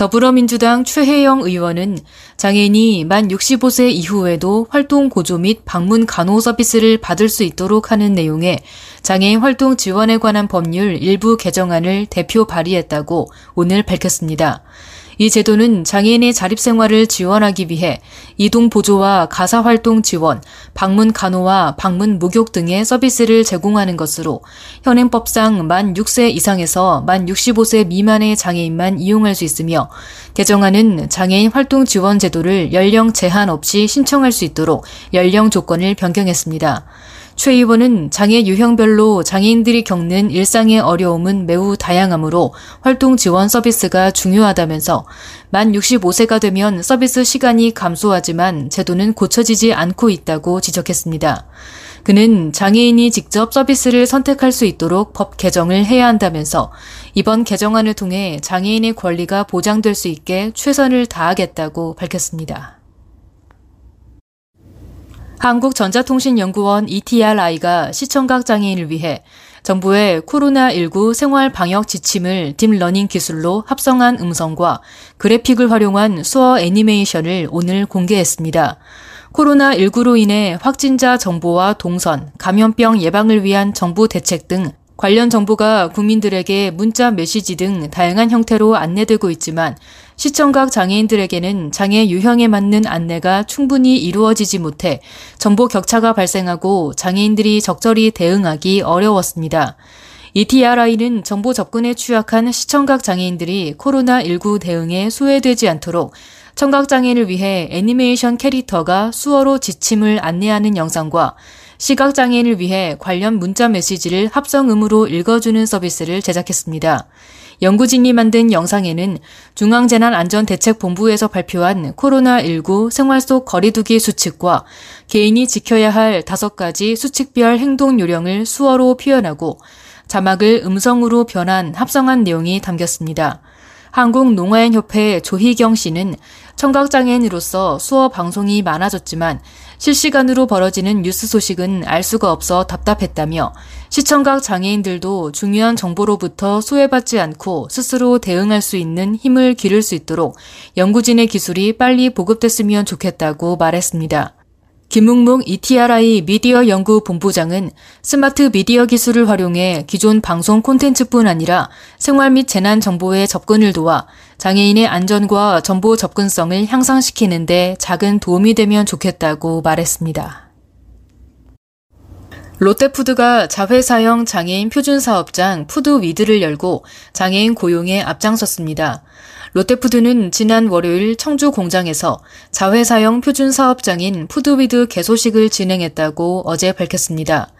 더불어민주당 최혜영 의원은 장애인이 만 65세 이후에도 활동 고조 및 방문 간호 서비스를 받을 수 있도록 하는 내용의 장애인 활동 지원에 관한 법률 일부 개정안을 대표 발의했다고 오늘 밝혔습니다. 이 제도는 장애인의 자립생활을 지원하기 위해 이동 보조와 가사활동 지원, 방문 간호와 방문 목욕 등의 서비스를 제공하는 것으로 현행법상 만 6세 이상에서 만 65세 미만의 장애인만 이용할 수 있으며 개정안은 장애인 활동 지원 제도를 연령 제한 없이 신청할 수 있도록 연령 조건을 변경했습니다. 최 의원은 장애 유형별로 장애인들이 겪는 일상의 어려움은 매우 다양하므로 활동 지원 서비스가 중요하다면서 만 65세가 되면 서비스 시간이 감소하지만 제도는 고쳐지지 않고 있다고 지적했습니다. 그는 장애인이 직접 서비스를 선택할 수 있도록 법 개정을 해야 한다면서 이번 개정안을 통해 장애인의 권리가 보장될 수 있게 최선을 다하겠다고 밝혔습니다. 한국전자통신연구원 ETRI가 시청각 장애인을 위해 정부의 코로나19 생활 방역 지침을 deep learning 기술로 합성한 음성과 그래픽을 활용한 수어 애니메이션을 오늘 공개했습니다. 코로나19로 인해 확진자 정보와 동선, 감염병 예방을 위한 정부 대책 등 관련 정보가 국민들에게 문자 메시지 등 다양한 형태로 안내되고 있지만 시청각 장애인들에게는 장애 유형에 맞는 안내가 충분히 이루어지지 못해 정보 격차가 발생하고 장애인들이 적절히 대응하기 어려웠습니다. ETRI는 정보 접근에 취약한 시청각 장애인들이 코로나19 대응에 소외되지 않도록 청각장애인을 위해 애니메이션 캐릭터가 수어로 지침을 안내하는 영상과 시각장애인을 위해 관련 문자 메시지를 합성음으로 읽어주는 서비스를 제작했습니다. 연구진이 만든 영상에는 중앙재난안전대책본부에서 발표한 코로나19 생활 속 거리두기 수칙과 개인이 지켜야 할 다섯 가지 수칙별 행동 요령을 수어로 표현하고 자막을 음성으로 변한 합성한 내용이 담겼습니다. 한국농아인협회 조희경 씨는 청각장애인으로서 수어 방송이 많아졌지만 실시간으로 벌어지는 뉴스 소식은 알 수가 없어 답답했다며 시청각 장애인들도 중요한 정보로부터 소외받지 않고 스스로 대응할 수 있는 힘을 기를 수 있도록 연구진의 기술이 빨리 보급됐으면 좋겠다고 말했습니다. 김묵묵 ETRI 미디어 연구 본부장은 스마트 미디어 기술을 활용해 기존 방송 콘텐츠뿐 아니라 생활 및 재난 정보에 접근을 도와 장애인의 안전과 정보 접근성을 향상시키는데 작은 도움이 되면 좋겠다고 말했습니다. 롯데푸드가 자회사형 장애인 표준 사업장 푸드위드를 열고 장애인 고용에 앞장섰습니다. 롯데푸드는 지난 월요일 청주 공장에서 자회사형 표준 사업장인 푸드위드 개소식을 진행했다고 어제 밝혔습니다.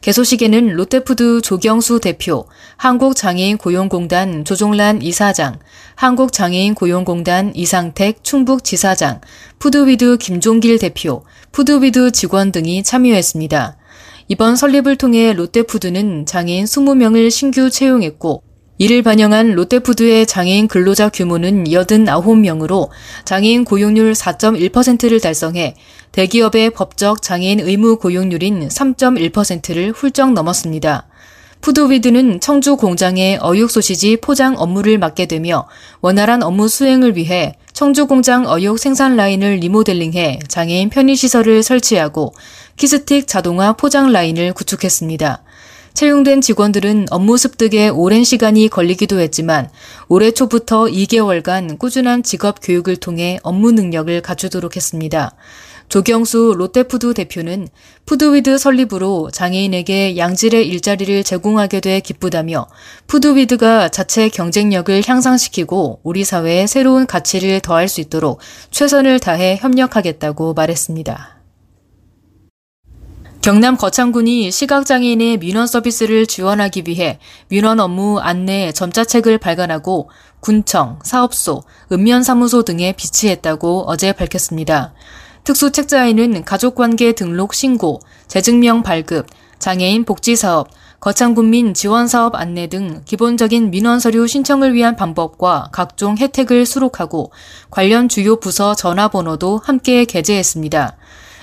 개소식에는 롯데푸드 조경수 대표, 한국장애인 고용공단 조종란 이사장, 한국장애인 고용공단 이상택 충북지사장, 푸드위드 김종길 대표, 푸드위드 직원 등이 참여했습니다. 이번 설립을 통해 롯데푸드는 장애인 20명을 신규 채용했고 이를 반영한 롯데푸드의 장애인 근로자 규모는 89명으로 장애인 고용률 4.1%를 달성해 대기업의 법적 장애인 의무 고용률인 3.1%를 훌쩍 넘었습니다. 푸드위드는 청주 공장의 어육 소시지 포장 업무를 맡게 되며 원활한 업무 수행을 위해 청주 공장 어육 생산 라인을 리모델링해 장애인 편의시설을 설치하고 키스틱 자동화 포장 라인을 구축했습니다. 채용된 직원들은 업무 습득에 오랜 시간이 걸리기도 했지만 올해 초부터 2개월간 꾸준한 직업 교육을 통해 업무 능력을 갖추도록 했습니다. 조경수 롯데푸드 대표는 푸드위드 설립으로 장애인에게 양질의 일자리를 제공하게 돼 기쁘다며 푸드위드가 자체 경쟁력을 향상시키고 우리 사회에 새로운 가치를 더할 수 있도록 최선을 다해 협력하겠다고 말했습니다. 경남 거창군이 시각장애인의 민원 서비스를 지원하기 위해 민원 업무 안내 점자책을 발간하고 군청, 사업소, 읍면사무소 등에 비치했다고 어제 밝혔습니다. 특수책자에는 가족관계 등록 신고, 재증명 발급, 장애인 복지사업, 거창군민 지원사업 안내 등 기본적인 민원서류 신청을 위한 방법과 각종 혜택을 수록하고 관련 주요 부서 전화번호도 함께 게재했습니다.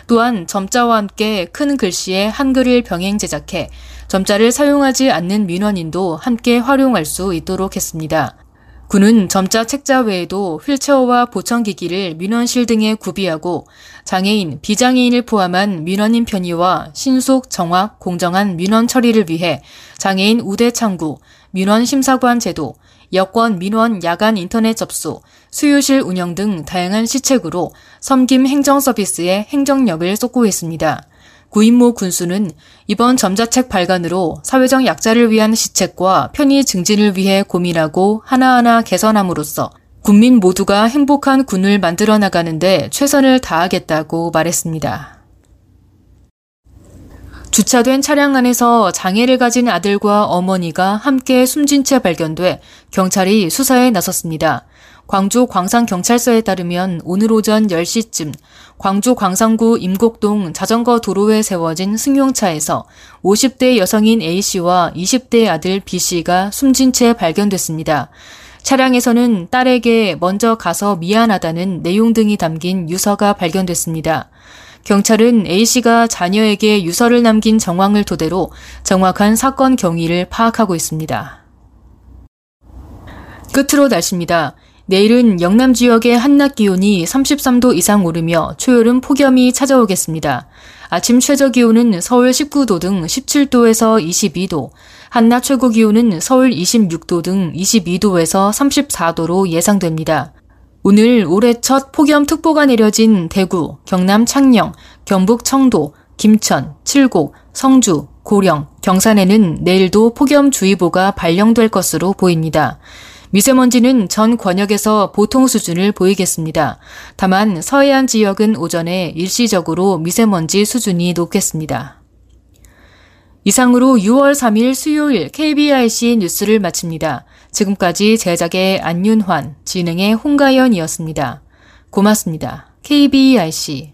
또한 점자와 함께 큰 글씨에 한글을 병행 제작해 점자를 사용하지 않는 민원인도 함께 활용할 수 있도록 했습니다. 군은 점자 책자 외에도 휠체어와 보청기기를 민원실 등에 구비하고 장애인, 비장애인을 포함한 민원인 편의와 신속, 정확, 공정한 민원 처리를 위해 장애인 우대 창구, 민원 심사관 제도, 여권 민원 야간 인터넷 접수, 수요실 운영 등 다양한 시책으로 섬김 행정 서비스에 행정력을 쏟고 있습니다. 구인모 군수는 이번 점자책 발간으로 사회적 약자를 위한 시책과 편의 증진을 위해 고민하고 하나하나 개선함으로써 국민 모두가 행복한 군을 만들어 나가는데 최선을 다하겠다고 말했습니다. 주차된 차량 안에서 장애를 가진 아들과 어머니가 함께 숨진 채 발견돼 경찰이 수사에 나섰습니다. 광주 광산경찰서에 따르면 오늘 오전 10시쯤 광주 광산구 임곡동 자전거 도로에 세워진 승용차에서 50대 여성인 A씨와 20대 아들 B씨가 숨진 채 발견됐습니다. 차량에서는 딸에게 먼저 가서 미안하다는 내용 등이 담긴 유서가 발견됐습니다. 경찰은 A씨가 자녀에게 유서를 남긴 정황을 토대로 정확한 사건 경위를 파악하고 있습니다. 끝으로 날씨입니다. 내일은 영남 지역의 한낮 기온이 33도 이상 오르며 초여름 폭염이 찾아오겠습니다. 아침 최저 기온은 서울 19도 등 17도에서 22도, 한낮 최고 기온은 서울 26도 등 22도에서 34도로 예상됩니다. 오늘 올해 첫 폭염특보가 내려진 대구, 경남 창녕, 경북 청도, 김천, 칠곡, 성주, 고령, 경산에는 내일도 폭염주의보가 발령될 것으로 보입니다. 미세먼지는 전 권역에서 보통 수준을 보이겠습니다. 다만 서해안 지역은 오전에 일시적으로 미세먼지 수준이 높겠습니다. 이상으로 6월 3일 수요일 KBIC 뉴스를 마칩니다. 지금까지 제작의 안윤환, 진행의 홍가연이었습니다. 고맙습니다. KBIC